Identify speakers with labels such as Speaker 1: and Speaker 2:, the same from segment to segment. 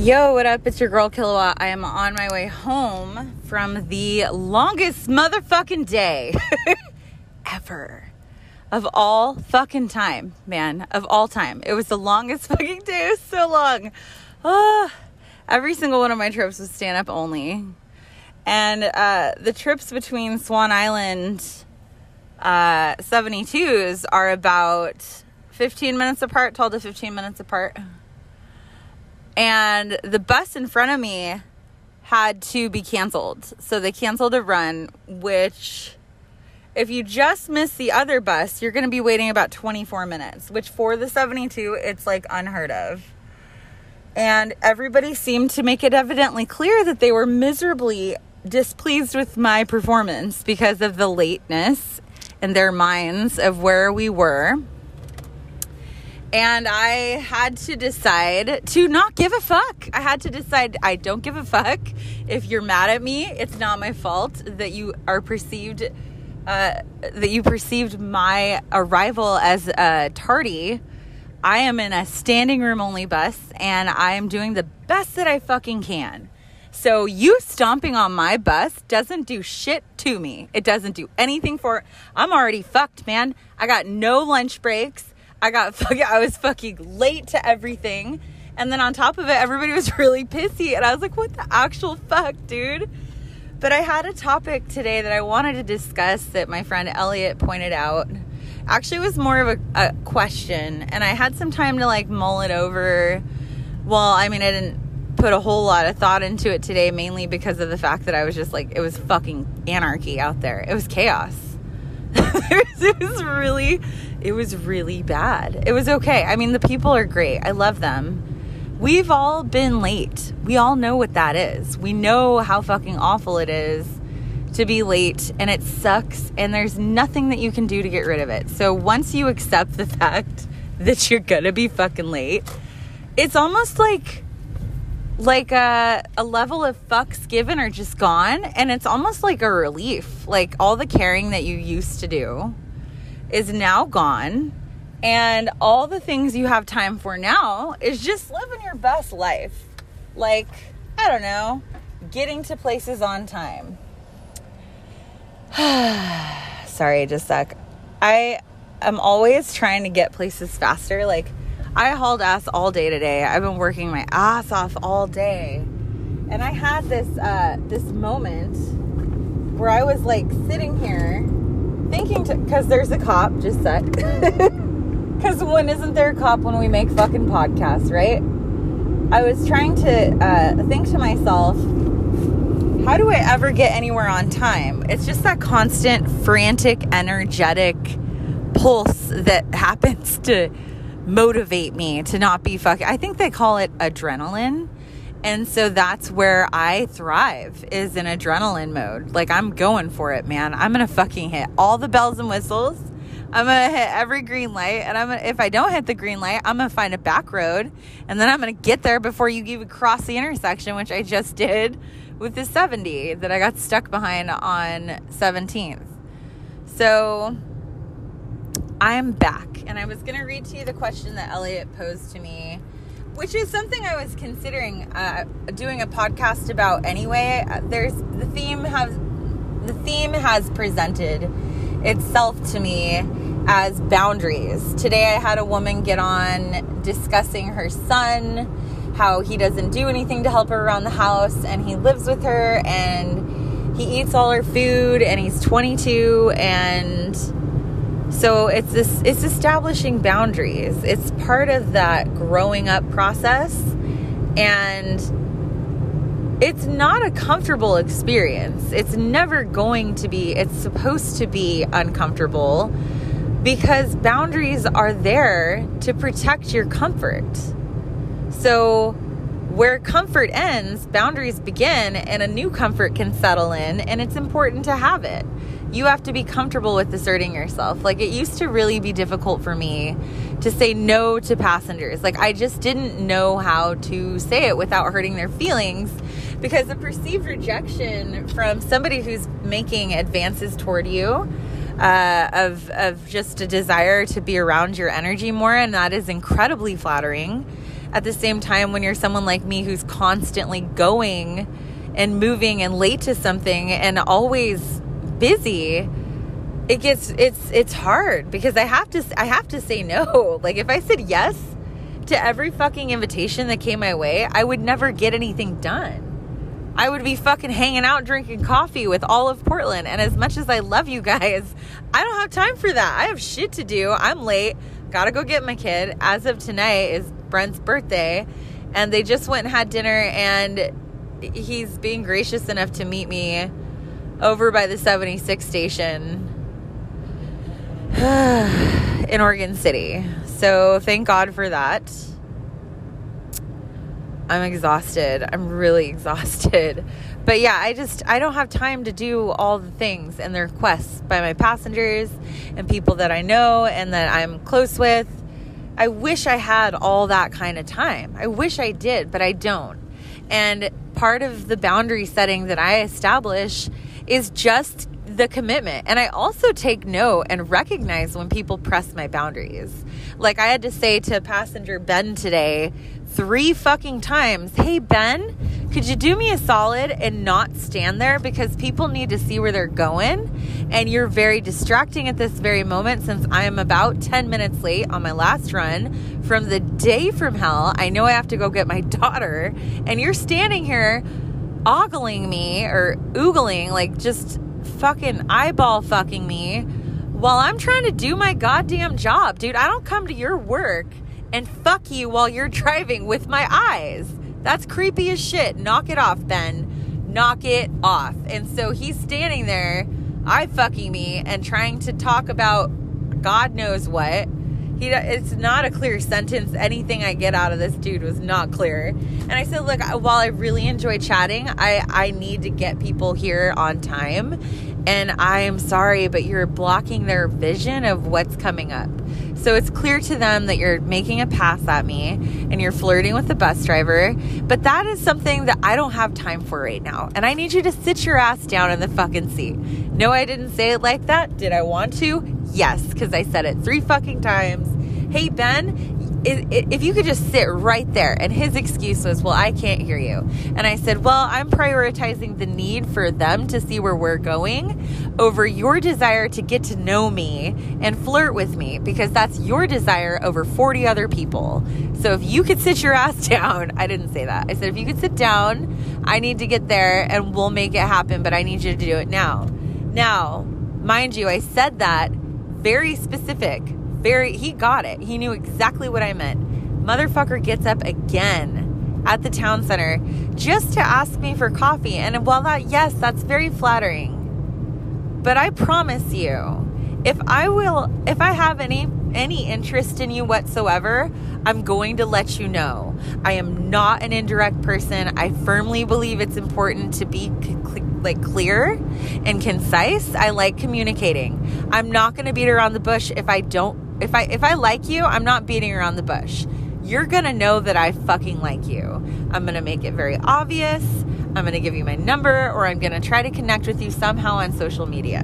Speaker 1: Yo, what up? It's your girl Kilowatt. I am on my way home from the longest motherfucking day ever of all fucking time, man. Of all time. It was the longest fucking day. It was so long. Oh, every single one of my trips was stand up only. And uh, the trips between Swan Island uh, 72s are about 15 minutes apart, 12 to 15 minutes apart and the bus in front of me had to be canceled. So they canceled a run, which if you just miss the other bus, you're going to be waiting about 24 minutes, which for the 72, it's like unheard of. And everybody seemed to make it evidently clear that they were miserably displeased with my performance because of the lateness in their minds of where we were and I had to decide to not give a fuck. I had to decide I don't give a fuck. If you're mad at me, it's not my fault that you are perceived uh, that you perceived my arrival as uh, tardy. I am in a standing room only bus and I am doing the best that I fucking can. So you stomping on my bus doesn't do shit to me. It doesn't do anything for I'm already fucked, man. I got no lunch breaks. I got fucking, I was fucking late to everything. And then on top of it, everybody was really pissy. And I was like, what the actual fuck, dude? But I had a topic today that I wanted to discuss that my friend Elliot pointed out. Actually, it was more of a, a question. And I had some time to like mull it over. Well, I mean, I didn't put a whole lot of thought into it today, mainly because of the fact that I was just like, it was fucking anarchy out there. It was chaos. it was really it was really bad. It was okay. I mean, the people are great. I love them. We've all been late. We all know what that is. We know how fucking awful it is to be late and it sucks and there's nothing that you can do to get rid of it. So once you accept the fact that you're going to be fucking late, it's almost like like a, a level of fucks given are just gone and it's almost like a relief like all the caring that you used to do is now gone and all the things you have time for now is just living your best life like i don't know getting to places on time sorry just suck i am always trying to get places faster like I hauled ass all day today. I've been working my ass off all day. And I had this uh, this moment where I was like sitting here thinking to because there's a cop, just set. Because when isn't there a cop when we make fucking podcasts, right? I was trying to uh, think to myself, how do I ever get anywhere on time? It's just that constant, frantic, energetic pulse that happens to motivate me to not be fucking. I think they call it adrenaline. And so that's where I thrive is in adrenaline mode. Like I'm going for it, man. I'm going to fucking hit all the bells and whistles. I'm going to hit every green light and I'm gonna, if I don't hit the green light, I'm going to find a back road and then I'm going to get there before you even cross the intersection, which I just did with the 70 that I got stuck behind on 17th. So I'm back. And I was going to read to you the question that Elliot posed to me, which is something I was considering uh, doing a podcast about anyway. There's the theme has the theme has presented itself to me as boundaries. Today I had a woman get on discussing her son, how he doesn't do anything to help her around the house and he lives with her and he eats all her food and he's 22 and so it's this it's establishing boundaries. It's part of that growing up process and it's not a comfortable experience. It's never going to be. It's supposed to be uncomfortable because boundaries are there to protect your comfort. So where comfort ends, boundaries begin and a new comfort can settle in and it's important to have it you have to be comfortable with asserting yourself. Like it used to really be difficult for me to say no to passengers. Like I just didn't know how to say it without hurting their feelings because the perceived rejection from somebody who's making advances toward you uh, of of just a desire to be around your energy more, and that is incredibly flattering. at the same time, when you're someone like me who's constantly going and moving and late to something and always busy, it gets it's it's hard because I have to I have to say no. Like if I said yes to every fucking invitation that came my way, I would never get anything done. I would be fucking hanging out drinking coffee with all of Portland. And as much as I love you guys, I don't have time for that. I have shit to do. I'm late. Gotta go get my kid. As of tonight is Brent's birthday. And they just went and had dinner, and he's being gracious enough to meet me over by the 76 station in Oregon City. So thank God for that. I'm exhausted. I'm really exhausted. But yeah, I just I don't have time to do all the things and the requests by my passengers and people that I know and that I'm close with. I wish I had all that kind of time. I wish I did, but I don't. And part of the boundary setting that I establish is just the commitment. And I also take note and recognize when people press my boundaries. Like I had to say to passenger Ben today, three fucking times, Hey, Ben, could you do me a solid and not stand there because people need to see where they're going? And you're very distracting at this very moment since I am about 10 minutes late on my last run from the day from hell. I know I have to go get my daughter, and you're standing here ogling me or oogling, like just fucking eyeball fucking me while I'm trying to do my goddamn job. Dude, I don't come to your work and fuck you while you're driving with my eyes. That's creepy as shit. Knock it off, Ben. Knock it off. And so he's standing there, eye fucking me, and trying to talk about God knows what. He, it's not a clear sentence. Anything I get out of this dude was not clear. And I said, look, while I really enjoy chatting, I, I need to get people here on time. And I am sorry, but you're blocking their vision of what's coming up. So it's clear to them that you're making a pass at me and you're flirting with the bus driver. But that is something that I don't have time for right now. And I need you to sit your ass down in the fucking seat. No, I didn't say it like that. Did I want to? Yes, because I said it three fucking times. Hey, Ben, if you could just sit right there. And his excuse was, well, I can't hear you. And I said, well, I'm prioritizing the need for them to see where we're going over your desire to get to know me and flirt with me because that's your desire over 40 other people. So if you could sit your ass down, I didn't say that. I said, if you could sit down, I need to get there and we'll make it happen, but I need you to do it now. Now, mind you, I said that very specific very, he got it. He knew exactly what I meant. Motherfucker gets up again at the town center just to ask me for coffee. And while that, yes, that's very flattering. But I promise you, if I will, if I have any, any interest in you whatsoever, I'm going to let you know. I am not an indirect person. I firmly believe it's important to be like clear and concise. I like communicating. I'm not going to beat around the bush if I don't if I if I like you, I'm not beating around the bush. You're going to know that I fucking like you. I'm going to make it very obvious. I'm going to give you my number or I'm going to try to connect with you somehow on social media.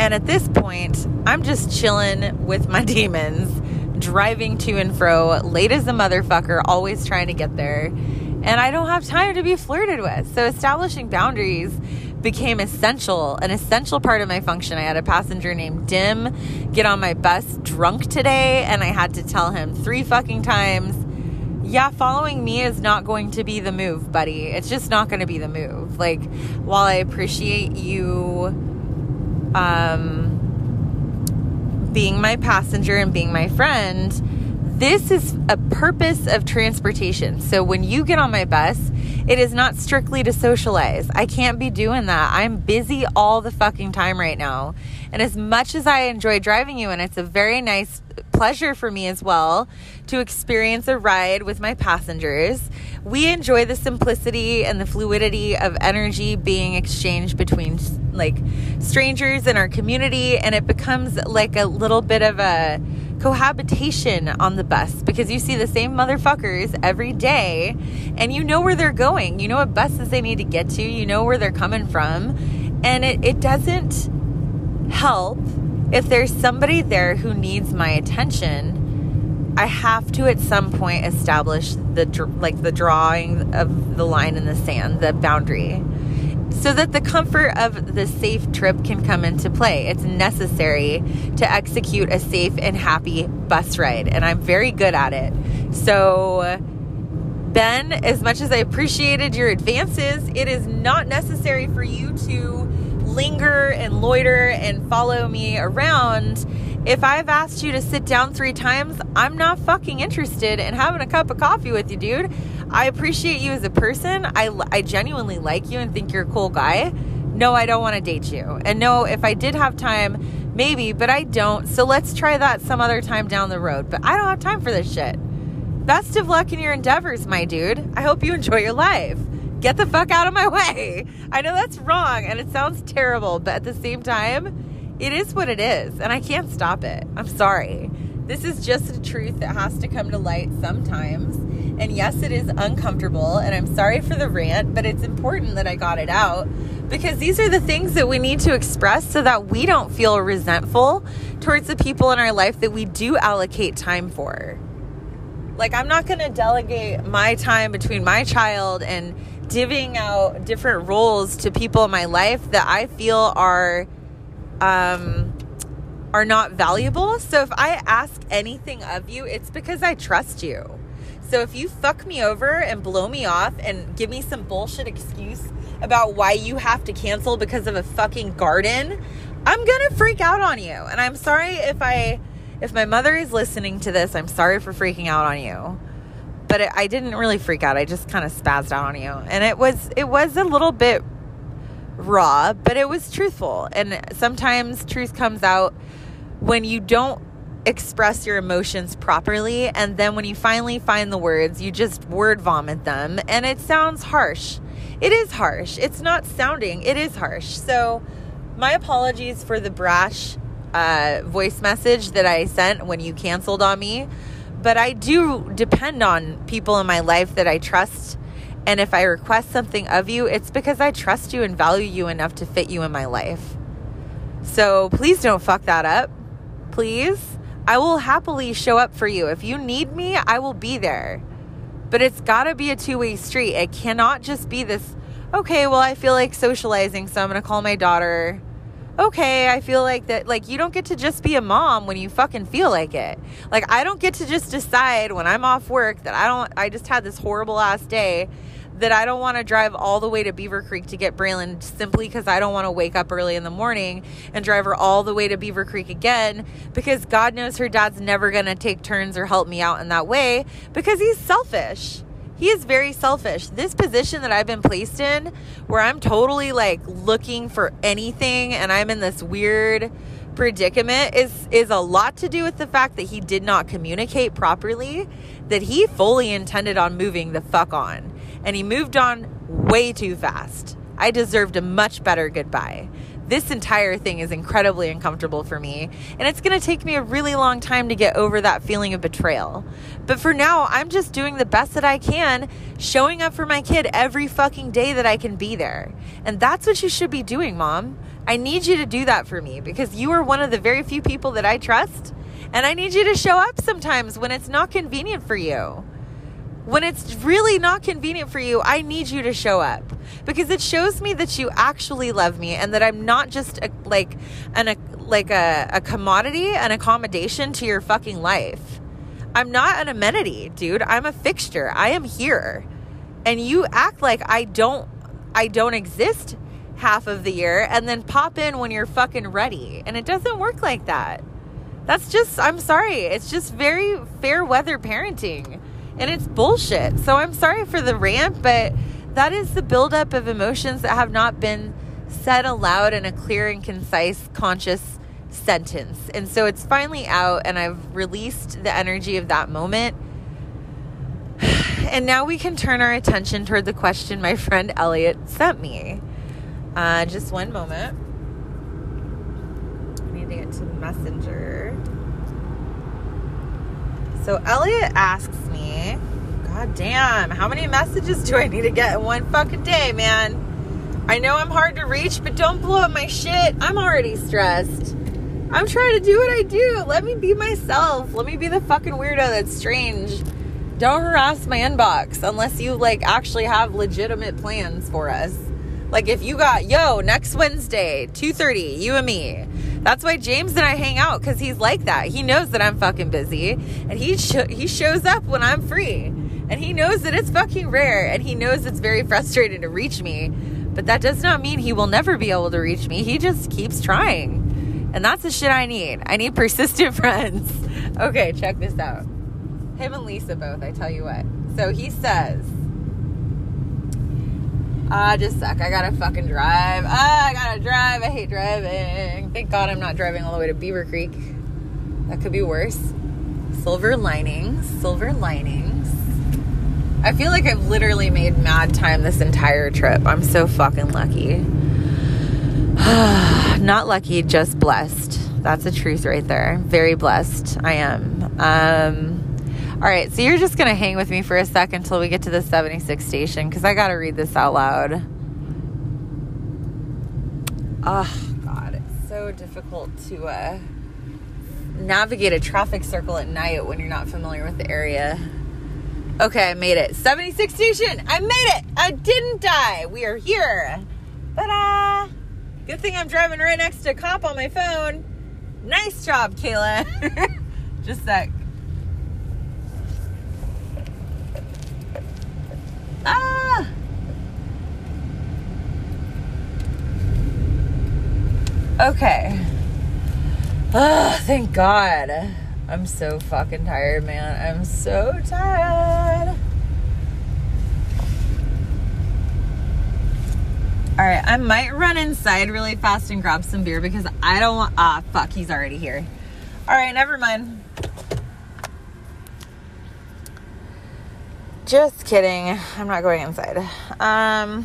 Speaker 1: And at this point, I'm just chilling with my demons, driving to and fro, late as a motherfucker, always trying to get there. And I don't have time to be flirted with. So establishing boundaries became essential, an essential part of my function. I had a passenger named Dim get on my bus drunk today, and I had to tell him three fucking times, yeah, following me is not going to be the move, buddy. It's just not going to be the move. Like, while I appreciate you um, being my passenger and being my friend, this is a purpose of transportation. So when you get on my bus, it is not strictly to socialize. I can't be doing that. I'm busy all the fucking time right now. And as much as I enjoy driving you, and it's a very nice pleasure for me as well to experience a ride with my passengers, we enjoy the simplicity and the fluidity of energy being exchanged between like strangers in our community. And it becomes like a little bit of a cohabitation on the bus because you see the same motherfuckers every day and you know where they're going. You know what buses they need to get to, you know where they're coming from. And it, it doesn't help if there's somebody there who needs my attention I have to at some point establish the like the drawing of the line in the sand, the boundary, so that the comfort of the safe trip can come into play. It's necessary to execute a safe and happy bus ride, and I'm very good at it. So, Ben, as much as I appreciated your advances, it is not necessary for you to linger and loiter and follow me around if I've asked you to sit down three times, I'm not fucking interested in having a cup of coffee with you, dude. I appreciate you as a person. I, I genuinely like you and think you're a cool guy. No, I don't want to date you. And no, if I did have time, maybe, but I don't. So let's try that some other time down the road. But I don't have time for this shit. Best of luck in your endeavors, my dude. I hope you enjoy your life. Get the fuck out of my way. I know that's wrong and it sounds terrible, but at the same time, it is what it is, and I can't stop it. I'm sorry. This is just a truth that has to come to light sometimes. And yes, it is uncomfortable, and I'm sorry for the rant, but it's important that I got it out because these are the things that we need to express so that we don't feel resentful towards the people in our life that we do allocate time for. Like, I'm not going to delegate my time between my child and divvying out different roles to people in my life that I feel are um, are not valuable. So if I ask anything of you, it's because I trust you. So if you fuck me over and blow me off and give me some bullshit excuse about why you have to cancel because of a fucking garden, I'm going to freak out on you. And I'm sorry if I if my mother is listening to this, I'm sorry for freaking out on you. But it, I didn't really freak out. I just kind of spazzed out on you. And it was it was a little bit raw, but it was truthful. And sometimes truth comes out when you don't express your emotions properly. And then when you finally find the words, you just word vomit them. And it sounds harsh. It is harsh. It's not sounding, it is harsh. So, my apologies for the brash uh, voice message that I sent when you canceled on me. But I do depend on people in my life that I trust and if I request something of you, it's because I trust you and value you enough to fit you in my life. So please don't fuck that up. Please. I will happily show up for you. If you need me, I will be there. But it's got to be a two way street. It cannot just be this, okay, well, I feel like socializing, so I'm going to call my daughter. Okay, I feel like that, like, you don't get to just be a mom when you fucking feel like it. Like, I don't get to just decide when I'm off work that I don't, I just had this horrible ass day that I don't want to drive all the way to Beaver Creek to get Braylon simply because I don't want to wake up early in the morning and drive her all the way to Beaver Creek again because God knows her dad's never going to take turns or help me out in that way because he's selfish. He is very selfish. This position that I've been placed in, where I'm totally like looking for anything and I'm in this weird predicament is is a lot to do with the fact that he did not communicate properly that he fully intended on moving the fuck on and he moved on way too fast. I deserved a much better goodbye. This entire thing is incredibly uncomfortable for me, and it's going to take me a really long time to get over that feeling of betrayal. But for now, I'm just doing the best that I can, showing up for my kid every fucking day that I can be there. And that's what you should be doing, mom. I need you to do that for me because you are one of the very few people that I trust, and I need you to show up sometimes when it's not convenient for you when it's really not convenient for you, I need you to show up because it shows me that you actually love me and that I'm not just a, like an a, like a, a commodity, an accommodation to your fucking life. I'm not an amenity, dude. I'm a fixture. I am here. And you act like I don't I don't exist half of the year and then pop in when you're fucking ready. And it doesn't work like that. That's just I'm sorry. It's just very fair weather parenting and it's bullshit. So I'm sorry for the rant, but that is the buildup of emotions that have not been said aloud in a clear and concise, conscious sentence. And so it's finally out, and I've released the energy of that moment. And now we can turn our attention toward the question my friend Elliot sent me. Uh, just one moment. I need to get to the Messenger. So Elliot asks me, God damn, how many messages do I need to get in one fucking day, man? I know I'm hard to reach, but don't blow up my shit. I'm already stressed. I'm trying to do what I do. Let me be myself. Let me be the fucking weirdo that's strange. Don't harass my inbox unless you like actually have legitimate plans for us. Like if you got yo next Wednesday, 2:30, you and me. That's why James and I hang out cuz he's like that. He knows that I'm fucking busy and he sh- he shows up when I'm free. And he knows that it's fucking rare and he knows it's very frustrating to reach me. But that does not mean he will never be able to reach me. He just keeps trying. And that's the shit I need. I need persistent friends. Okay, check this out. Him and Lisa both, I tell you what. So he says, I just suck. I gotta fucking drive. Ah, I gotta drive. I hate driving. Thank God I'm not driving all the way to Beaver Creek. That could be worse. Silver linings. Silver linings. I feel like I've literally made mad time this entire trip. I'm so fucking lucky. not lucky, just blessed. That's the truth right there. Very blessed. I am. Um, all right, so you're just going to hang with me for a second until we get to the 76 station because I got to read this out loud. Oh, God, it's so difficult to uh, navigate a traffic circle at night when you're not familiar with the area. Okay, I made it. 76 station. I made it. I didn't die. We are here. Ta-da! Good thing I'm driving right next to a cop on my phone. Nice job, Kayla. Just that Ah! Okay. Oh, thank God. I'm so fucking tired, man. I'm so tired. All right, I might run inside really fast and grab some beer because I don't want. Ah, fuck, he's already here. All right, never mind. Just kidding. I'm not going inside. Um,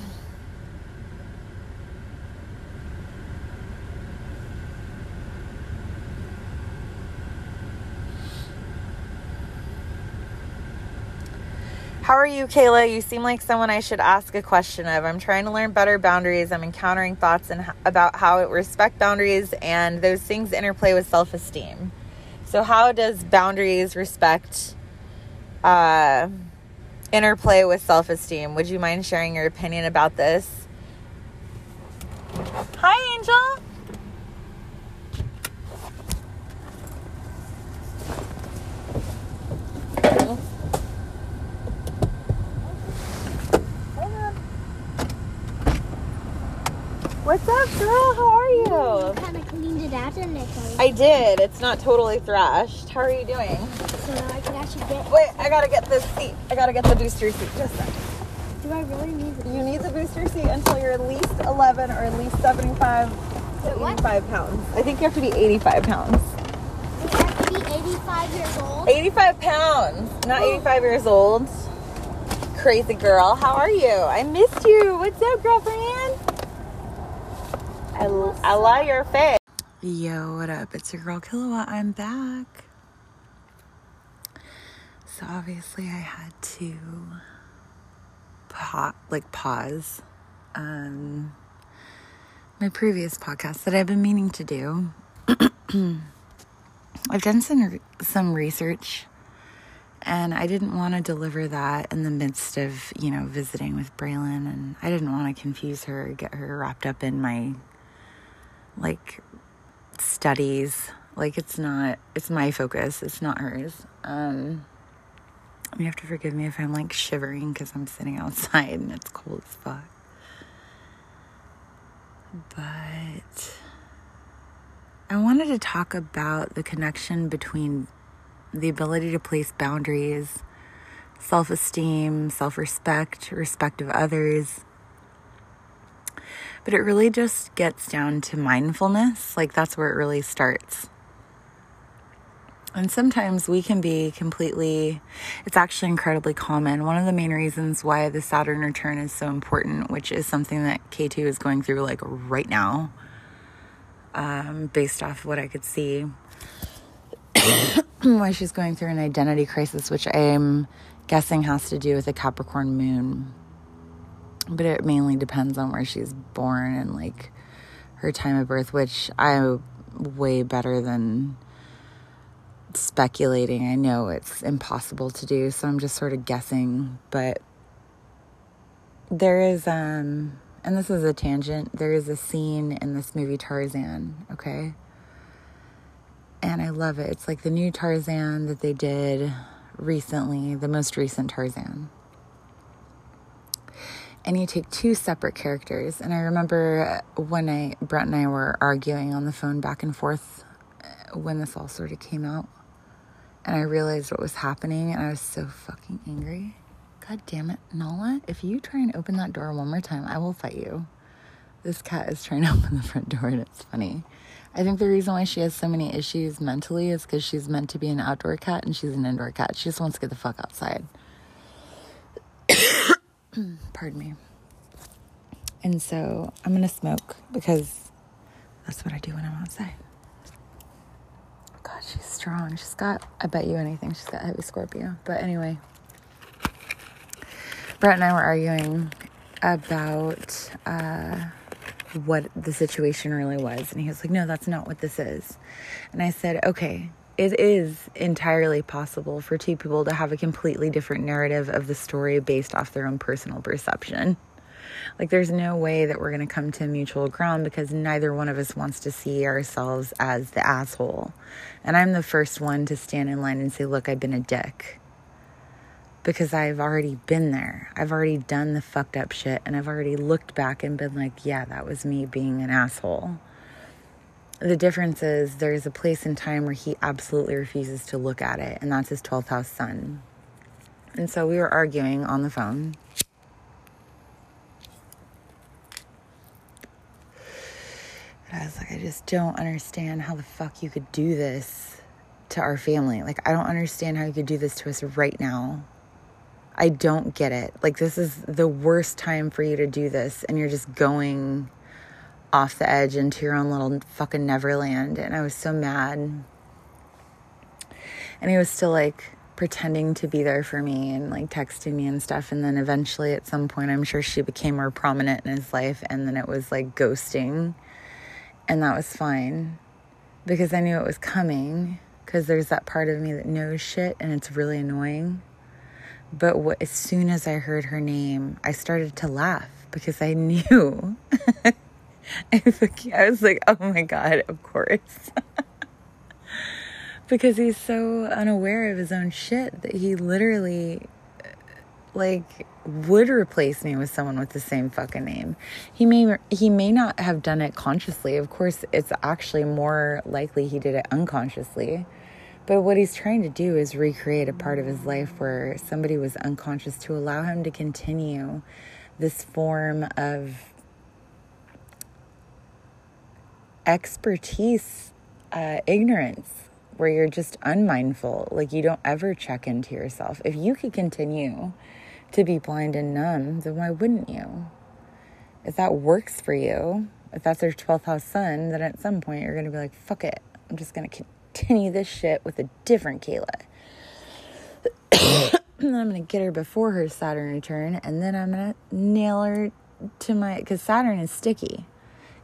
Speaker 1: How are you, Kayla? You seem like someone I should ask a question of. I'm trying to learn better boundaries. I'm encountering thoughts and about how it respect boundaries and those things interplay with self-esteem. So, how does boundaries respect uh, interplay with self esteem. Would you mind sharing your opinion about this? Hi, Angel. What's up, girl? How are you?
Speaker 2: You kind of cleaned it out, didn't it?
Speaker 1: I did. It's not totally thrashed. How are you doing?
Speaker 2: So now I can actually get.
Speaker 1: Wait, I gotta get this seat. I gotta get the booster seat. Just a second.
Speaker 2: Do I really need the
Speaker 1: You need the booster seat until you're at least 11 or at least 75 to
Speaker 2: what?
Speaker 1: 85 pounds. I think you have to be 85 pounds.
Speaker 2: I have to be 85 years old?
Speaker 1: 85 pounds, not 85 years old. Crazy girl, how are you? I missed you. What's up, girlfriend? I, I love your face. Yo, what up? It's your girl Kilowatt. I'm back. So obviously, I had to pa- like pause um, my previous podcast that I've been meaning to do. I've done some re- some research, and I didn't want to deliver that in the midst of you know visiting with Braylon, and I didn't want to confuse her, or get her wrapped up in my like studies. Like it's not, it's my focus. It's not hers. Um, you have to forgive me if I'm like shivering because I'm sitting outside and it's cold as fuck. But I wanted to talk about the connection between the ability to place boundaries, self esteem, self respect, respect of others. But it really just gets down to mindfulness. Like, that's where it really starts. And sometimes we can be completely, it's actually incredibly common. One of the main reasons why the Saturn return is so important, which is something that K2 is going through like right now, um, based off what I could see, why she's going through an identity crisis, which I'm guessing has to do with a Capricorn moon. But it mainly depends on where she's born and like her time of birth, which I way better than speculating. I know it's impossible to do, so I'm just sort of guessing, but there is um and this is a tangent. There is a scene in this movie Tarzan, okay? And I love it. It's like the new Tarzan that they did recently, the most recent Tarzan. And you take two separate characters. And I remember when I Brett and I were arguing on the phone back and forth uh, when this all sort of came out. And I realized what was happening and I was so fucking angry. God damn it, Nala, if you try and open that door one more time, I will fight you. This cat is trying to open the front door and it's funny. I think the reason why she has so many issues mentally is because she's meant to be an outdoor cat and she's an indoor cat. She just wants to get the fuck outside. Pardon me. And so I'm going to smoke because that's what I do when I'm outside. God, she's strong. She's got, I bet you anything, she's got heavy Scorpio. But anyway. Brett and I were arguing about uh, what the situation really was. And he was like, no, that's not what this is. And I said, okay, it is entirely possible for two people to have a completely different narrative of the story based off their own personal perception. Like, there's no way that we're going to come to mutual ground because neither one of us wants to see ourselves as the asshole. And I'm the first one to stand in line and say, Look, I've been a dick because I've already been there. I've already done the fucked up shit and I've already looked back and been like, yeah, that was me being an asshole. The difference is there's a place in time where he absolutely refuses to look at it, and that's his 12th house sun. And so we were arguing on the phone. And I was like, I just don't understand how the fuck you could do this to our family. Like, I don't understand how you could do this to us right now I don't get it. Like, this is the worst time for you to do this, and you're just going off the edge into your own little fucking Neverland. And I was so mad. And he was still like pretending to be there for me and like texting me and stuff. And then eventually, at some point, I'm sure she became more prominent in his life. And then it was like ghosting. And that was fine because I knew it was coming. Because there's that part of me that knows shit and it's really annoying. But as soon as I heard her name, I started to laugh because I knew. I was like, oh my God, of course. because he's so unaware of his own shit that he literally, uh, like, would replace me with someone with the same fucking name. He may he may not have done it consciously. Of course, it's actually more likely he did it unconsciously. But what he's trying to do is recreate a part of his life where somebody was unconscious to allow him to continue this form of expertise, uh, ignorance, where you're just unmindful. Like you don't ever check into yourself. If you could continue to be blind and numb, then why wouldn't you? If that works for you, if that's your 12th house sun, then at some point you're going to be like, fuck it. I'm just going to continue this shit with a different Kayla. and I'm going to get her before her Saturn return, and then I'm going to nail her to my. Because Saturn is sticky.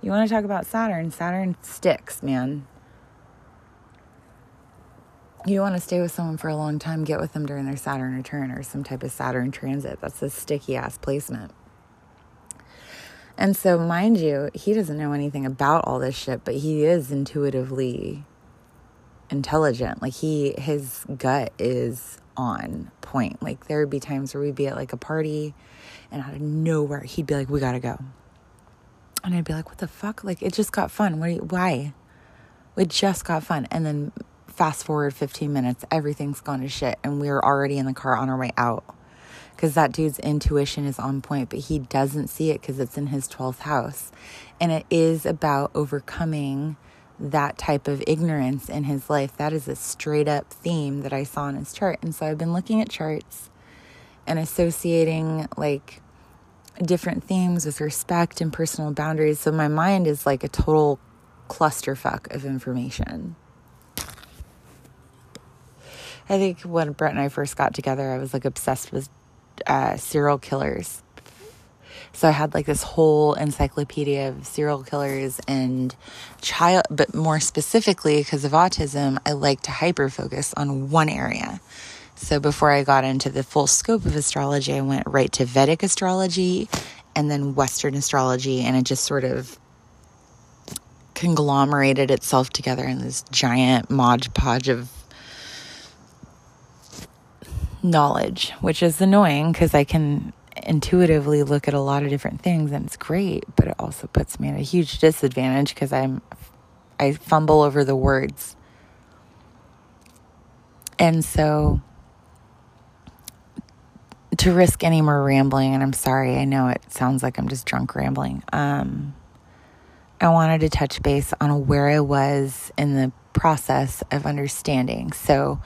Speaker 1: You want to talk about Saturn? Saturn sticks, man. You want to stay with someone for a long time, get with them during their Saturn return or some type of Saturn transit. That's a sticky ass placement. And so, mind you, he doesn't know anything about all this shit, but he is intuitively intelligent. Like he his gut is on point. Like there would be times where we'd be at like a party and out of nowhere he'd be like, We gotta go. And I'd be like, What the fuck? Like it just got fun. Why? It just got fun. And then fast forward 15 minutes, everything's gone to shit. And we are already in the car on our way out. Because that dude's intuition is on point, but he doesn't see it because it's in his 12th house. And it is about overcoming that type of ignorance in his life. That is a straight up theme that I saw in his chart. And so I've been looking at charts and associating like different themes with respect and personal boundaries. So my mind is like a total clusterfuck of information. I think when Brett and I first got together, I was like obsessed with uh, serial killers. So I had like this whole encyclopedia of serial killers and child, but more specifically because of autism, I like to hyper focus on one area. So before I got into the full scope of astrology, I went right to Vedic astrology and then Western astrology, and it just sort of conglomerated itself together in this giant mod podge of knowledge, which is annoying because I can intuitively look at a lot of different things and it's great, but it also puts me at a huge disadvantage because I'm I fumble over the words. And so to risk any more rambling, and I'm sorry, I know it sounds like I'm just drunk rambling. Um, I wanted to touch base on where I was in the process of understanding. So,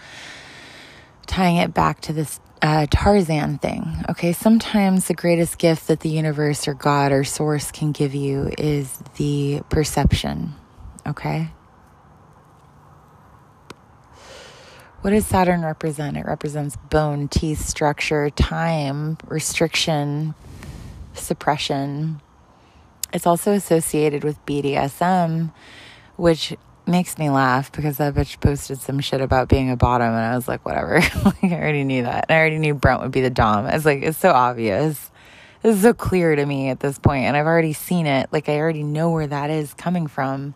Speaker 1: tying it back to this uh, Tarzan thing. Okay, sometimes the greatest gift that the universe or God or source can give you is the perception. Okay? What does Saturn represent? It represents bone, teeth, structure, time, restriction, suppression. It's also associated with BDSM, which makes me laugh because that bitch posted some shit about being a bottom and I was like, whatever. like, I already knew that. And I already knew Brent would be the Dom. I was like, it's so obvious. This is so clear to me at this point, and I've already seen it. Like I already know where that is coming from.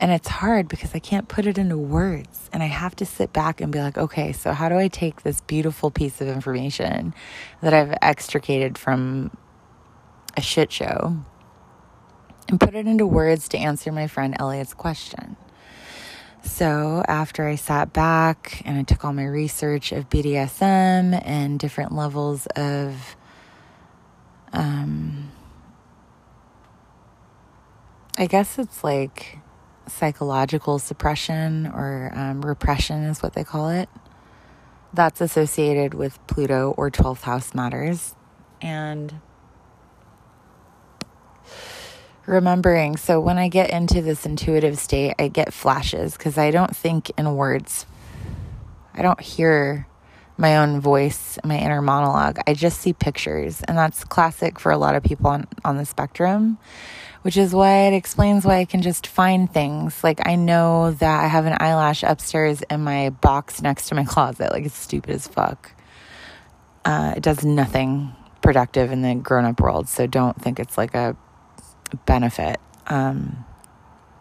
Speaker 1: And it's hard because I can't put it into words. And I have to sit back and be like, okay, so how do I take this beautiful piece of information that I've extricated from a shit show and put it into words to answer my friend Elliot's question? So, after I sat back and I took all my research of BDSM and different levels of um, I guess it's like psychological suppression or um, repression is what they call it. That's associated with Pluto or 12th house matters. And remembering, so when I get into this intuitive state, I get flashes because I don't think in words. I don't hear my own voice, my inner monologue. I just see pictures. And that's classic for a lot of people on, on the spectrum which is why it explains why I can just find things. Like I know that I have an eyelash upstairs in my box next to my closet. Like it's stupid as fuck. Uh, it does nothing productive in the grown up world, so don't think it's like a benefit. Um,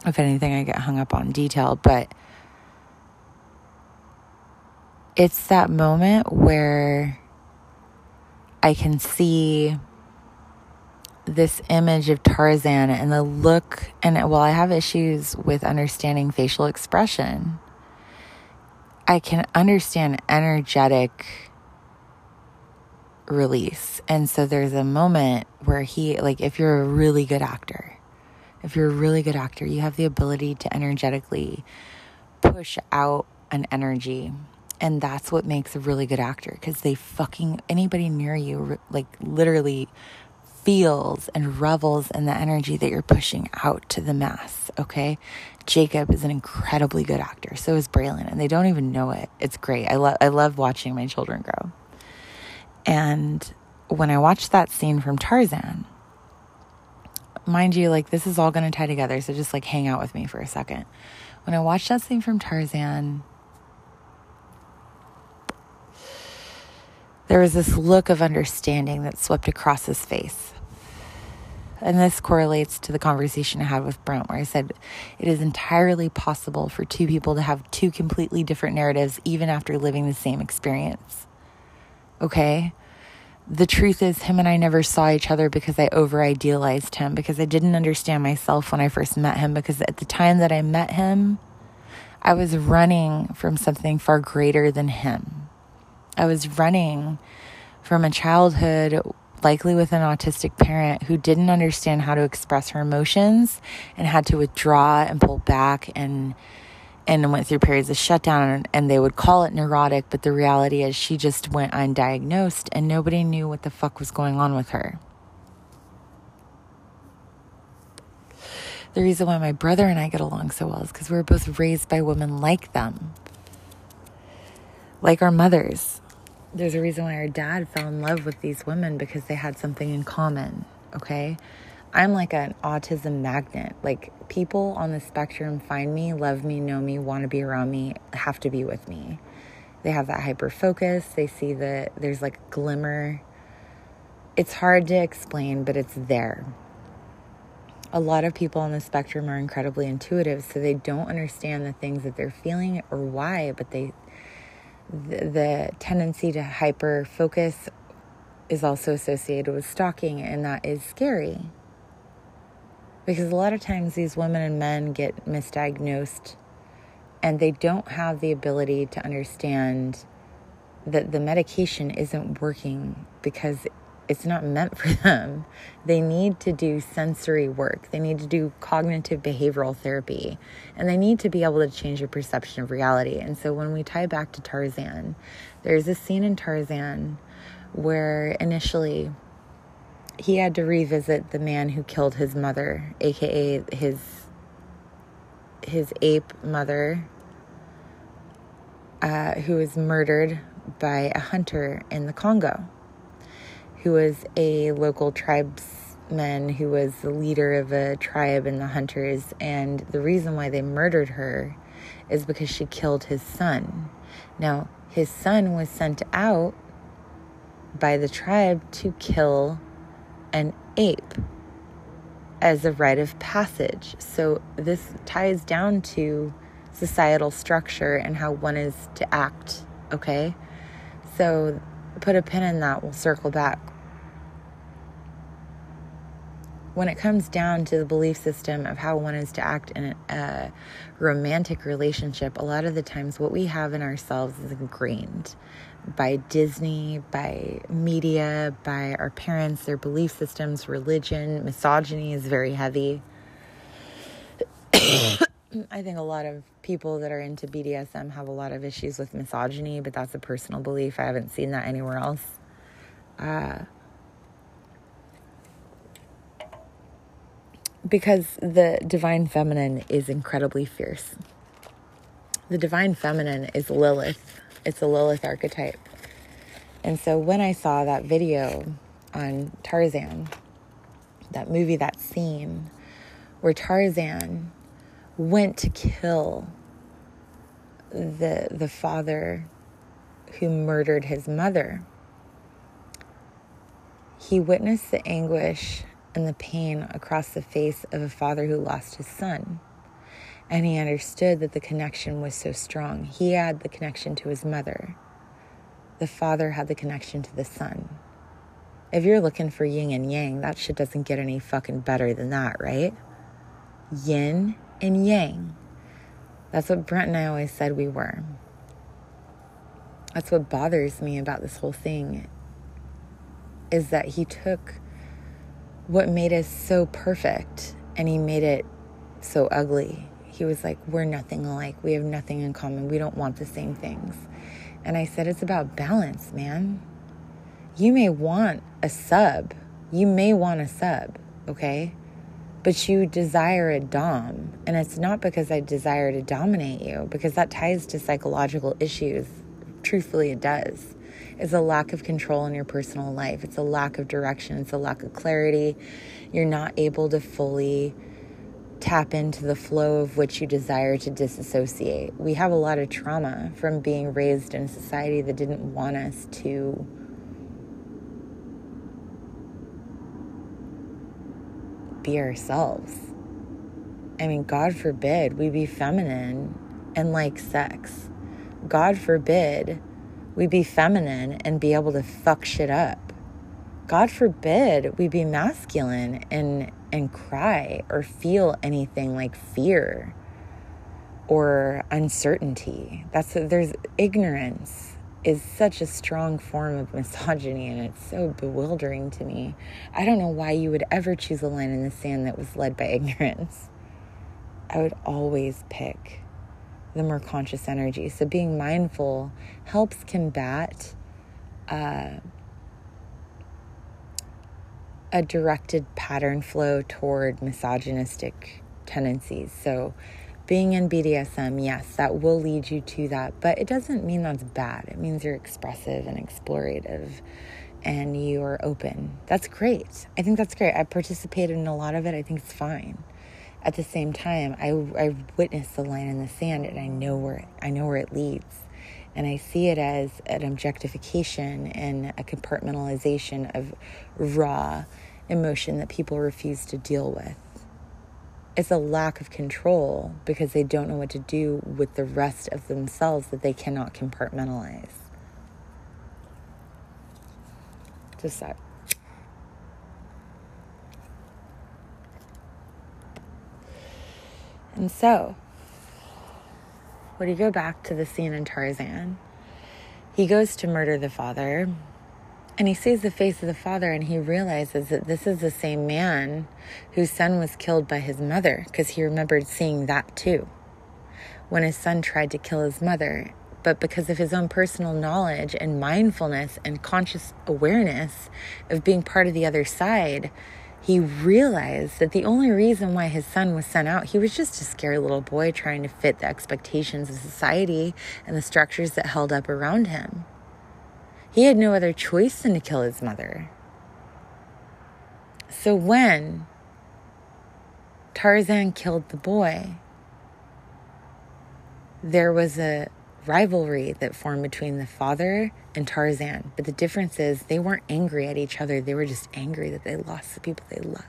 Speaker 1: if anything, I get hung up on detail, but it's that moment where I can see this image of Tarzan and the look, and while I have issues with understanding facial expression, I can understand energetic release. And so there's a moment where he, like, if you're a really good actor, if you're a really good actor, you have the ability to energetically push out an energy. And that's what makes a really good actor because they fucking, anybody near you, like, literally feels and revels in the energy that you're pushing out to the mass. Okay. Jacob is an incredibly good actor. So is Braylon, and they don't even know it. It's great. I love I love watching my children grow. And when I watched that scene from Tarzan, mind you, like this is all going to tie together. So just like hang out with me for a second. When I watched that scene from Tarzan, there was this look of understanding that swept across his face. And this correlates to the conversation I had with Brent, where I said it is entirely possible for two people to have two completely different narratives, even after living the same experience. Okay? The truth is, him and I never saw each other because I over idealized him, because I didn't understand myself when I first met him, because at the time that I met him, I was running from something far greater than him. I was running from a childhood likely with an autistic parent who didn't understand how to express her emotions and had to withdraw and pull back and and went through periods of shutdown and they would call it neurotic but the reality is she just went undiagnosed and nobody knew what the fuck was going on with her. The reason why my brother and I get along so well is because we were both raised by women like them. Like our mothers there's a reason why our dad fell in love with these women because they had something in common, okay? I'm like an autism magnet. Like people on the spectrum find me, love me, know me, want to be around me, have to be with me. They have that hyper focus. They see that there's like glimmer. It's hard to explain, but it's there. A lot of people on the spectrum are incredibly intuitive, so they don't understand the things that they're feeling or why, but they the, tendency to hyper focus is also associated with stalking, and that is scary. Because a lot of times these women and men get misdiagnosed and they don't have the ability to understand that the medication isn't working because it's not meant for them. They need to do sensory work. They need to do cognitive behavioral therapy. And they need to be able to change their perception of reality. And so when we tie back to Tarzan, there's a scene in Tarzan where initially he had to revisit the man who killed his mother, aka his his ape mother, uh, who was murdered by a hunter in the Congo, who was a local tribesman who was the leader of a tribe in the hunters. And the reason why they murdered her is because she killed his son. Now, his son was sent out by the tribe to kill an ape as a rite of passage. So this ties down to societal structure and how one is to act, okay? So put a pin in that, we'll circle back. When it comes down to the belief system of how one is to act in a romantic relationship, a lot of the times what we have in ourselves is ingrained by Disney, by media, by our parents, their belief systems, religion. Misogyny is very heavy. I think a lot of people that are into BDSM have a lot of issues with misogyny, but that's a personal belief. I haven't seen that anywhere else. Uh, because the divine feminine is incredibly fierce. The divine feminine is Lilith it's a Lilith archetype. And so when I saw that video on Tarzan, that movie, that scene where Tarzan went to kill the the father who murdered his mother. He witnessed the anguish and the pain across the face of a father who lost his son. And he understood that the connection was so strong. He had the connection to his mother, the father had the connection to the son. If you're looking for yin and yang, that shit doesn't get any fucking better than that, right? Yin and yang. That's what Brent and I always said we were. That's what bothers me about this whole thing is that he took what made us so perfect and he made it so ugly he was like, We're nothing alike. We have nothing in common. We don't want the same things. And I said, It's about balance, man. You may want a sub. You may want a sub, okay? But you desire a dom. And it's not because I desire to dominate you, because that ties to psychological issues. Truthfully, it does. It's a lack of control in your personal life, it's a lack of direction, it's a lack of clarity. You're not able to fully tap into the flow of which you desire to disassociate. We have a lot of trauma from being raised in a society that didn't want us to be ourselves. I mean, God forbid we be feminine and like sex. God forbid we be feminine and be able to fuck shit up. God forbid we be masculine and and cry or feel anything like fear or uncertainty. That's there's ignorance is such a strong form of misogyny and it's so bewildering to me. I don't know why you would ever choose a line in the sand that was led by ignorance. I would always pick the more conscious energy. So being mindful helps combat uh, a directed pattern flow toward misogynistic tendencies. So, being in BDSM, yes, that will lead you to that, but it doesn't mean that's bad. It means you're expressive and explorative and you're open. That's great. I think that's great. I participated in a lot of it. I think it's fine. At the same time, I I witnessed the line in the sand and I know where I know where it leads. And I see it as an objectification and a compartmentalization of raw emotion that people refuse to deal with. It's a lack of control because they don't know what to do with the rest of themselves that they cannot compartmentalize. Just that. And so, when you go back to the scene in Tarzan, he goes to murder the father and he sees the face of the father and he realizes that this is the same man whose son was killed by his mother because he remembered seeing that too when his son tried to kill his mother. But because of his own personal knowledge and mindfulness and conscious awareness of being part of the other side, he realized that the only reason why his son was sent out, he was just a scary little boy trying to fit the expectations of society and the structures that held up around him. He had no other choice than to kill his mother. So when Tarzan killed the boy, there was a rivalry that formed between the father and Tarzan. But the difference is they weren't angry at each other, they were just angry that they lost the people they loved.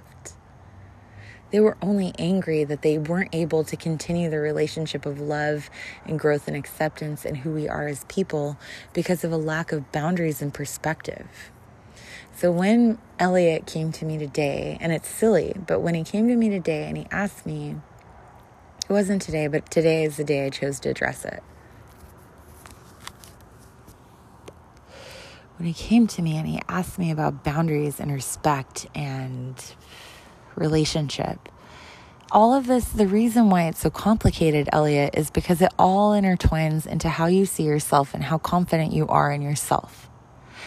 Speaker 1: They were only angry that they weren't able to continue the relationship of love and growth and acceptance and who we are as people because of a lack of boundaries and perspective. So when Elliot came to me today, and it's silly, but when he came to me today and he asked me, it wasn't today, but today is the day I chose to address it. When he came to me and he asked me about boundaries and respect and relationship. All of this, the reason why it's so complicated, Elliot, is because it all intertwines into how you see yourself and how confident you are in yourself.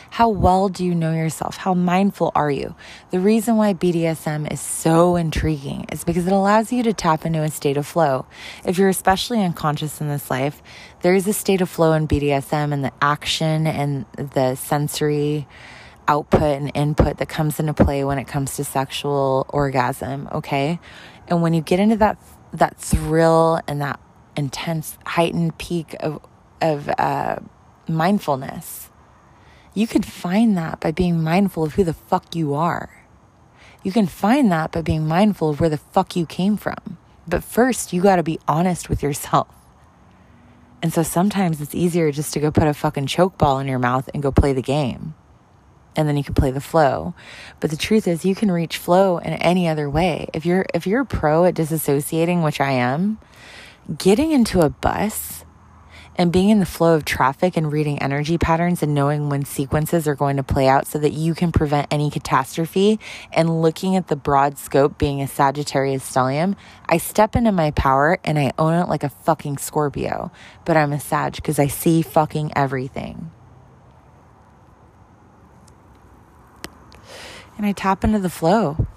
Speaker 1: How well do you know yourself? How mindful are you? The reason why BDSM is so intriguing is because it allows you to tap into a state of flow. If you're especially unconscious in this life, there is a state of flow in BDSM and the action and the sensory output and input that comes into play when it comes to sexual orgasm, okay? And when you get into that that thrill and that intense heightened peak of of uh, mindfulness, you can find that by being mindful of who the fuck you are. You can find that by being mindful of where the fuck you came from. But first, you got to be honest with yourself. And so sometimes it's easier just to go put a fucking choke ball in your mouth and go play the game. And then you can play the flow. But the truth is you can reach flow in any other way. If you're if you're a pro at disassociating, which I am, getting into a bus and being in the flow of traffic and reading energy patterns and knowing when sequences are going to play out so that you can prevent any catastrophe and looking at the broad scope being a Sagittarius stellium, I step into my power and I own it like a fucking Scorpio. But I'm a Sag because I see fucking everything. And I tap into the flow.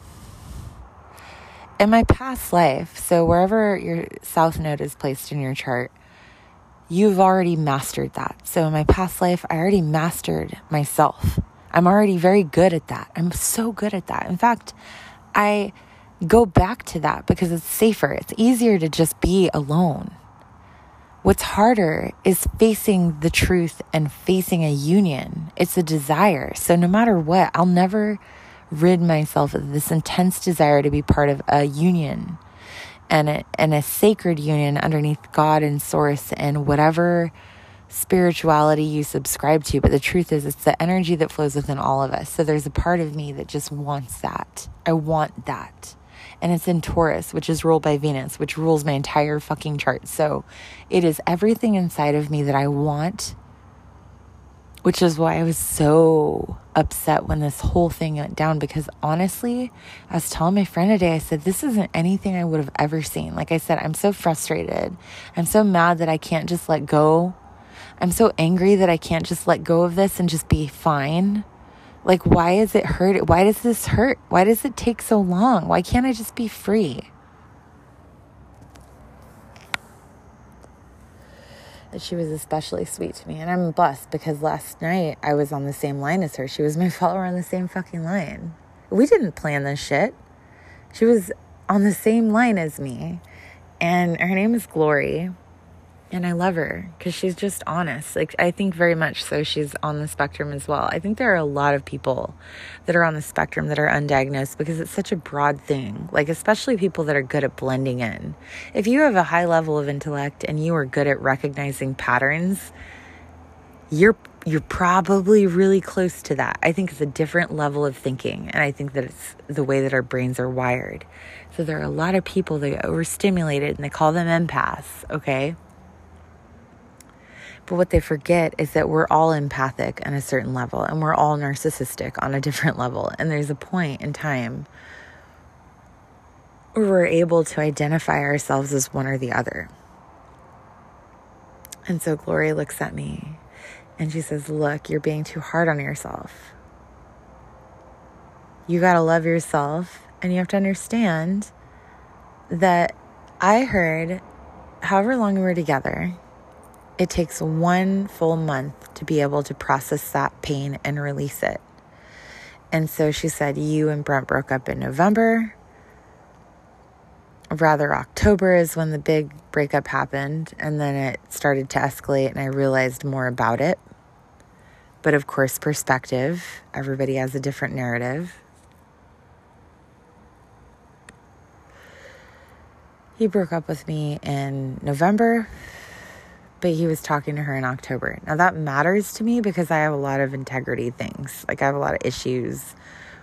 Speaker 1: In my past life, so wherever your south node is placed in your chart, you've already mastered that. So in my past life, I already mastered myself. I'm already very good at that. I'm so good at that. In fact, I go back to that because it's safer. It's easier to just be alone. What's harder is facing the truth and facing a union. It's a desire. So no matter what, I'll never rid myself of this intense desire to be part of a union and a, and a sacred union underneath God and source and whatever spirituality you subscribe to. But the truth is, it's the energy that flows within all of us. So there's a part of me that just wants that. I want that. And it's in Taurus, which is ruled by Venus, which rules my entire fucking chart. So it is everything inside of me that I want which is why I was so upset when this whole thing went down because honestly, I was telling my friend today, I said, This isn't anything I would have ever seen. Like I said, I'm so frustrated. I'm so mad that I can't just let go. I'm so angry that I can't just let go of this and just be fine. Like, why is it hurt? Why does this hurt? Why does it take so long? Why can't I just be free? That she was especially sweet to me. And I'm blessed because last night I was on the same line as her. She was my follower on the same fucking line. We didn't plan this shit. She was on the same line as me. And her name is Glory and I love her because she's just honest. Like, I think very much so she's on the spectrum as well. I think there are a lot of people that are on the spectrum that are undiagnosed because it's such a broad thing. Like, especially people that are good at blending in. If you have a high level of intellect and you are good at recognizing patterns, you're you're probably really close to that. I think it's a different level of thinking, and I think that it's the way that our brains are wired. So there are a lot of people that get overstimulated and they call them empaths, okay? But what they forget is that we're all empathic on a certain level and we're all narcissistic on a different level. And there's a point in time where we're able to identify ourselves as one or the other. And so Glory looks at me and she says, Look, you're being too hard on yourself. You got to love yourself and you have to understand that I heard however long we were together, it takes one full month to be able to process that pain and release it. And so she said, You and Brent broke up in November. Rather, October is when the big breakup happened. And then it started to escalate, and I realized more about it. But of course, perspective. Everybody has a different narrative. He broke up with me in November but he was talking to her in October. Now that matters to me because I have a lot of integrity things. Like I have a lot of issues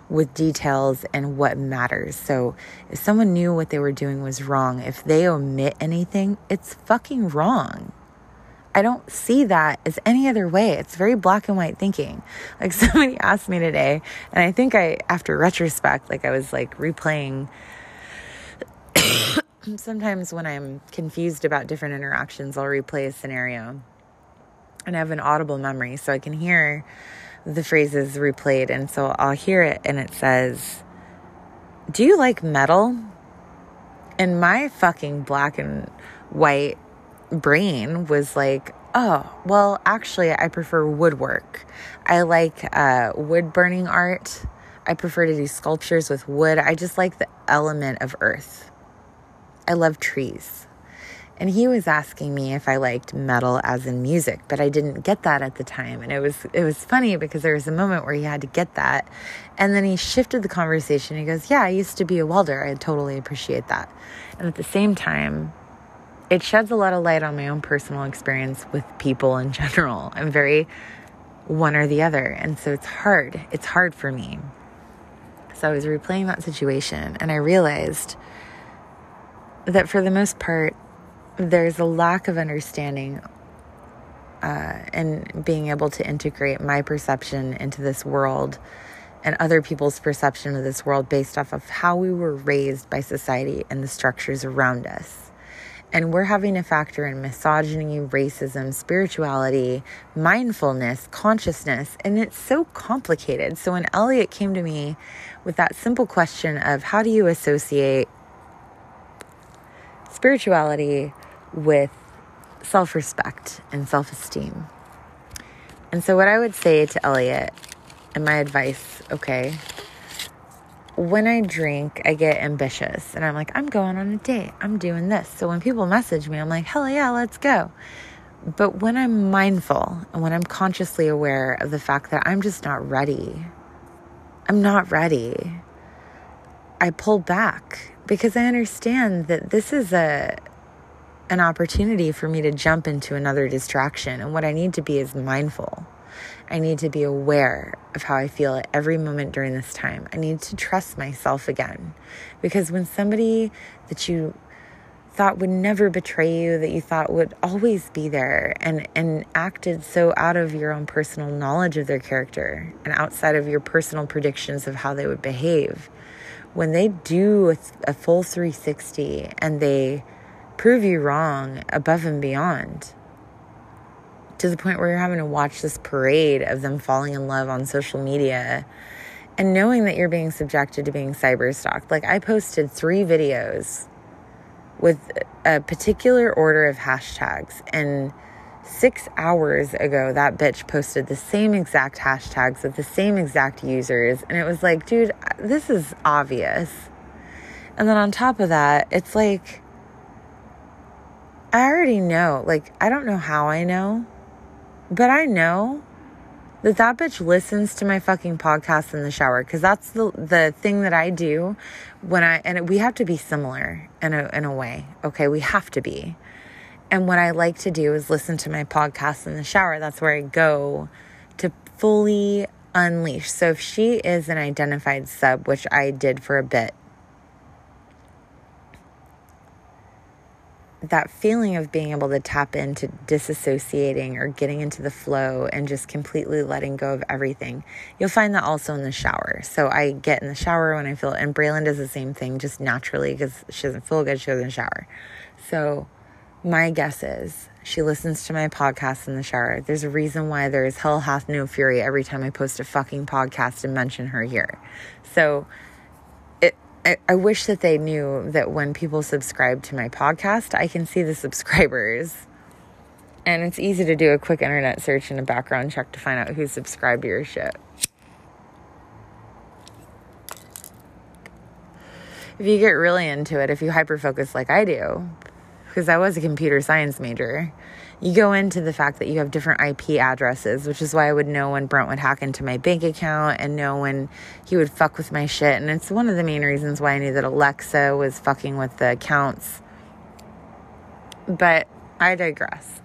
Speaker 1: with details and what matters. So if someone knew what they were doing was wrong, if they omit anything, it's fucking wrong. I don't see that as any other way. It's very black and white thinking. Like somebody asked me today, and I think I, after retrospect, like I was like replaying sometimes when I'm confused about different interactions, I'll replay a scenario and I have an audible memory so I can hear the phrases replayed. And so I'll hear it and it says, Do you like metal? And my fucking black and white brain was like, Oh, well, actually, I prefer woodwork. I like uh, wood burning art. I prefer to do sculptures with wood. I just like the element of earth. I love trees. And he was asking me if I liked metal as in music, but I didn't get that at the time. And it was it was funny because there was a moment where he had to get that. And then he shifted the conversation. He goes, "Yeah, I used to be a welder. I totally appreciate that." And at the same time, it sheds a lot of light on my own personal experience with people in general. I'm very one or the other. And so it's hard. It's hard for me. So I was replaying that situation and I realized that for the most part, there's a lack of understanding uh, and being able to integrate my perception into this world and other people's perception of this world based off of how we were raised by society and the structures around us. And we're having to factor in misogyny, racism, spirituality, mindfulness, consciousness, and it's so complicated. So when Elliot came to me with that simple question of how do you associate spirituality with self respect and self esteem. And so, what I would say to Elliot, and my advice, okay, when I drink, I get ambitious and I'm like, I'm going on a date, I'm doing this. So, when people message me, I'm like, hell yeah, let's go. But when I'm mindful and when I'm consciously aware of the fact that I'm just not ready, I'm not ready, I pull back because I understand that this is a an opportunity for me to jump into another distraction and what I need to be is mindful. I need to be aware of how I feel at every moment during this time. I need to trust myself again. Because when somebody that you thought would never betray you, that you thought would always be there and, and acted so out of your own personal knowledge of their character and outside of your personal predictions of how they would behave, when they do a, a full 360 and they prove you wrong above and beyond to the point where you're having to watch this parade of them falling in love on social media and knowing that you're being subjected to being cyber stalked. Like, I posted three videos with a particular order of hashtags, and Six hours ago, that bitch posted the same exact hashtags with the same exact users. And it was like, dude, this is obvious. And then on top of that, it's like, I already know. Like, I don't know how I know, but I know that that bitch listens to my fucking podcast in the shower because that's the the thing that I do when I and we have to be similar in a in a way. Okay, we have to be. And what I like to do is listen to my podcast in the shower. That's where I go to fully unleash. So if she is an identified sub, which I did for a bit that feeling of being able to tap into disassociating or getting into the flow and just completely letting go of everything. You'll find that also in the shower. So I get in the shower when I feel, and Braylon does the same thing just naturally because she doesn't feel good. She the shower. So my guess is she listens to my podcast in the shower. There's a reason why there's hell hath no fury every time I post a fucking podcast and mention her here. So I, I wish that they knew that when people subscribe to my podcast, I can see the subscribers. And it's easy to do a quick internet search and a background check to find out who's subscribed to your shit. If you get really into it, if you hyper focus like I do, because I was a computer science major, you go into the fact that you have different IP addresses, which is why I would know when Brent would hack into my bank account and know when he would fuck with my shit. And it's one of the main reasons why I knew that Alexa was fucking with the accounts. But I digress.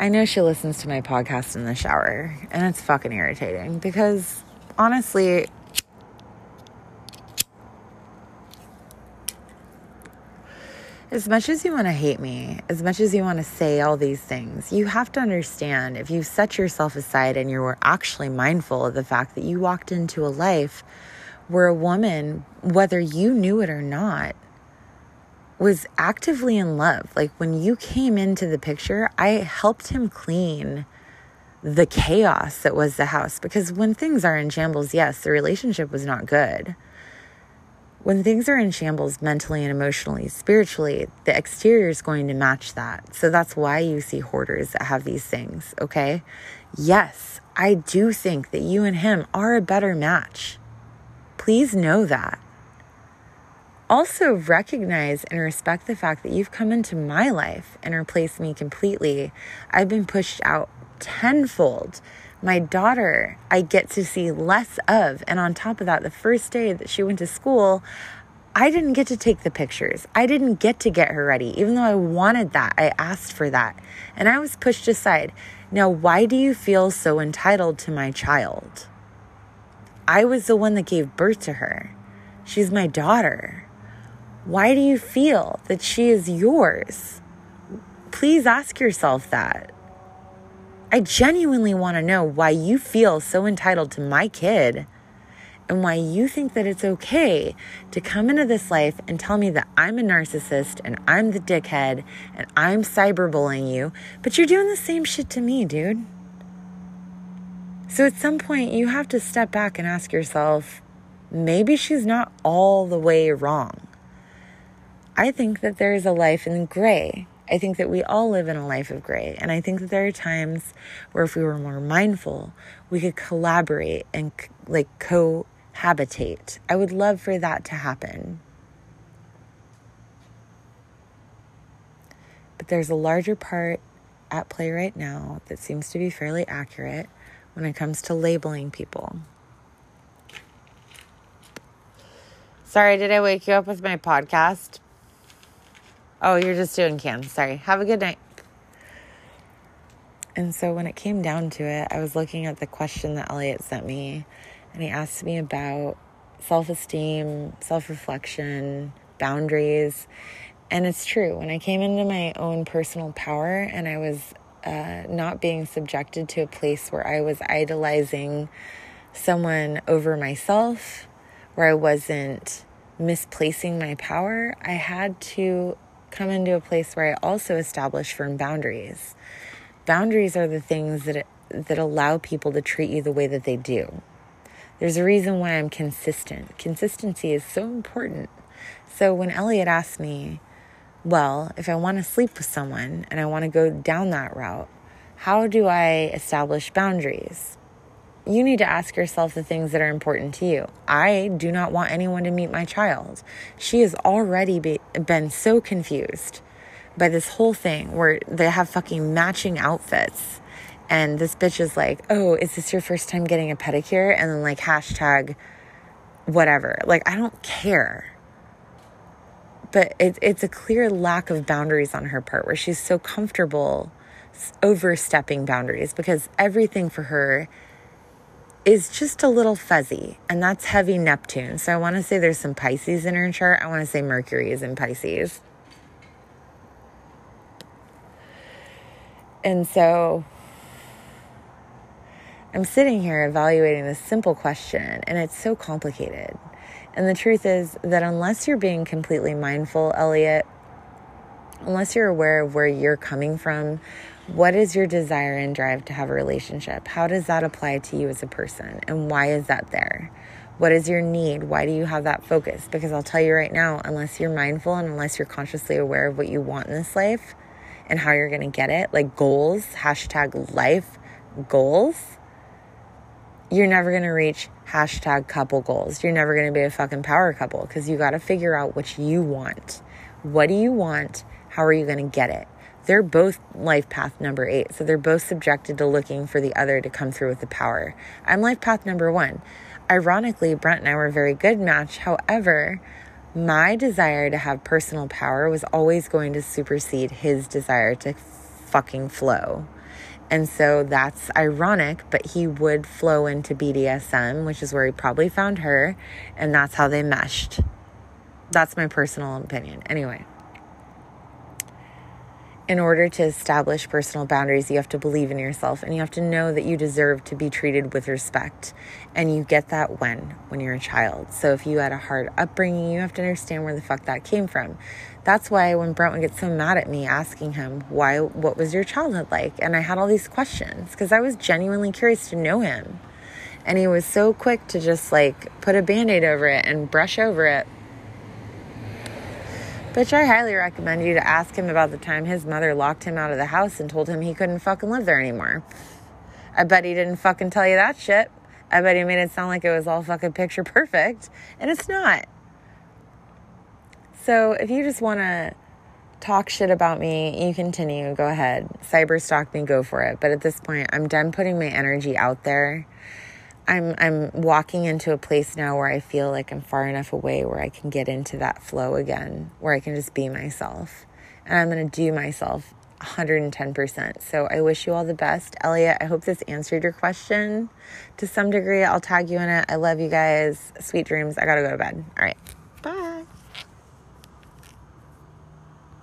Speaker 1: I know she listens to my podcast in the shower, and it's fucking irritating because honestly, as much as you want to hate me, as much as you want to say all these things, you have to understand if you set yourself aside and you were actually mindful of the fact that you walked into a life where a woman, whether you knew it or not, was actively in love. Like when you came into the picture, I helped him clean the chaos that was the house because when things are in shambles, yes, the relationship was not good when things are in shambles mentally and emotionally, spiritually, the exterior is going to match that. So that's why you see hoarders that have these things, okay? Yes, I do think that you and him are a better match. Please know that. Also, recognize and respect the fact that you've come into my life and replaced me completely. I've been pushed out tenfold my daughter, I get to see less of. And on top of that, the first day that she went to school, I didn't get to take the pictures. I didn't get to get her ready, even though I wanted that. I asked for that. And I was pushed aside. Now, why do you feel so entitled to my child? I was the one that gave birth to her. She's my daughter. Why do you feel that she is yours? Please ask yourself that. I genuinely want to know why you feel so entitled to my kid and why you think that it's okay to come into this life and tell me that I'm a narcissist and I'm the dickhead and I'm cyberbullying you, but you're doing the same shit to me, dude. So at some point, you have to step back and ask yourself maybe she's not all the way wrong. I think that there is a life in gray I think that we all live in a life of gray. And I think that there are times where if we were more mindful, we could collaborate and like cohabitate. I would love for that to happen. But there's a larger part at play right now that seems to be fairly accurate when it comes to labeling people. Sorry, did I wake you up with my podcast? Oh, you're just doing cans. Sorry. Have a good night. And so when it came down to it, I was looking at the question that Elliot sent me, and he asked me about self esteem, self reflection, boundaries. And it's true. When I came into my own personal power and I was uh, not being subjected to a place where I was idolizing someone over myself, where I wasn't misplacing my power, I had to come into a place where I also establish firm boundaries. Boundaries are the things that that allow people to treat you the way that they do. There's a reason why I'm consistent. Consistency is so important. So when Elliot asked me, well, if I want to sleep with someone and I want to go down that route, how do I establish boundaries? You need to ask yourself the things that are important to you. I do not want anyone to meet my child. She has already be, been so confused by this whole thing where they have fucking matching outfits. And this bitch is like, oh, is this your first time getting a pedicure? And then like hashtag whatever. Like, I don't care but it, it's a clear lack of boundaries on her part where she's so comfortable overstepping boundaries because everything for her is just a little fuzzy and that's heavy neptune. So i want to say there's some pisces in her chart. I want to say mercury is in pisces. And so i'm sitting here evaluating this simple question and it's so complicated. And the truth is that unless you're being completely mindful, Elliot, unless you're aware of where you're coming from, what is your desire and drive to have a relationship? How does that apply to you as a person? And why is that there? What is your need? Why do you have that focus? Because I'll tell you right now, unless you're mindful and unless you're consciously aware of what you want in this life and how you're going to get it, like goals, hashtag life goals, you're never going to reach hashtag couple goals. You're never going to be a fucking power couple because you got to figure out what you want. What do you want? How are you going to get it? They're both life path number eight. So they're both subjected to looking for the other to come through with the power. I'm life path number one. Ironically, Brent and I were a very good match. However, my desire to have personal power was always going to supersede his desire to fucking flow. And so that's ironic, but he would flow into BDSM, which is where he probably found her, and that's how they meshed. That's my personal opinion. Anyway, in order to establish personal boundaries, you have to believe in yourself and you have to know that you deserve to be treated with respect. And you get that when? When you're a child. So if you had a hard upbringing, you have to understand where the fuck that came from. That's why when Brent would get so mad at me asking him, why, what was your childhood like? And I had all these questions because I was genuinely curious to know him. And he was so quick to just like put a band aid over it and brush over it Bitch, I highly recommend you to ask him about the time his mother locked him out of the house and told him he couldn't fucking live there anymore. I bet he didn't fucking tell you that shit. I bet he made it sound like it was all fucking picture perfect, and it's not. So if you just want to talk shit about me, you continue, go ahead. Cyber stalk me, go for it. But at this point, I'm done putting my energy out there I'm I'm walking into a place now where I feel like I'm far enough away where I can get into that flow again, where I can just be myself. And I'm going to do myself 110%. So I wish you all the best. Elliot, I hope this answered your question to some degree. I'll tag you in it. I love you guys. Sweet dreams. I got to go to bed. All right.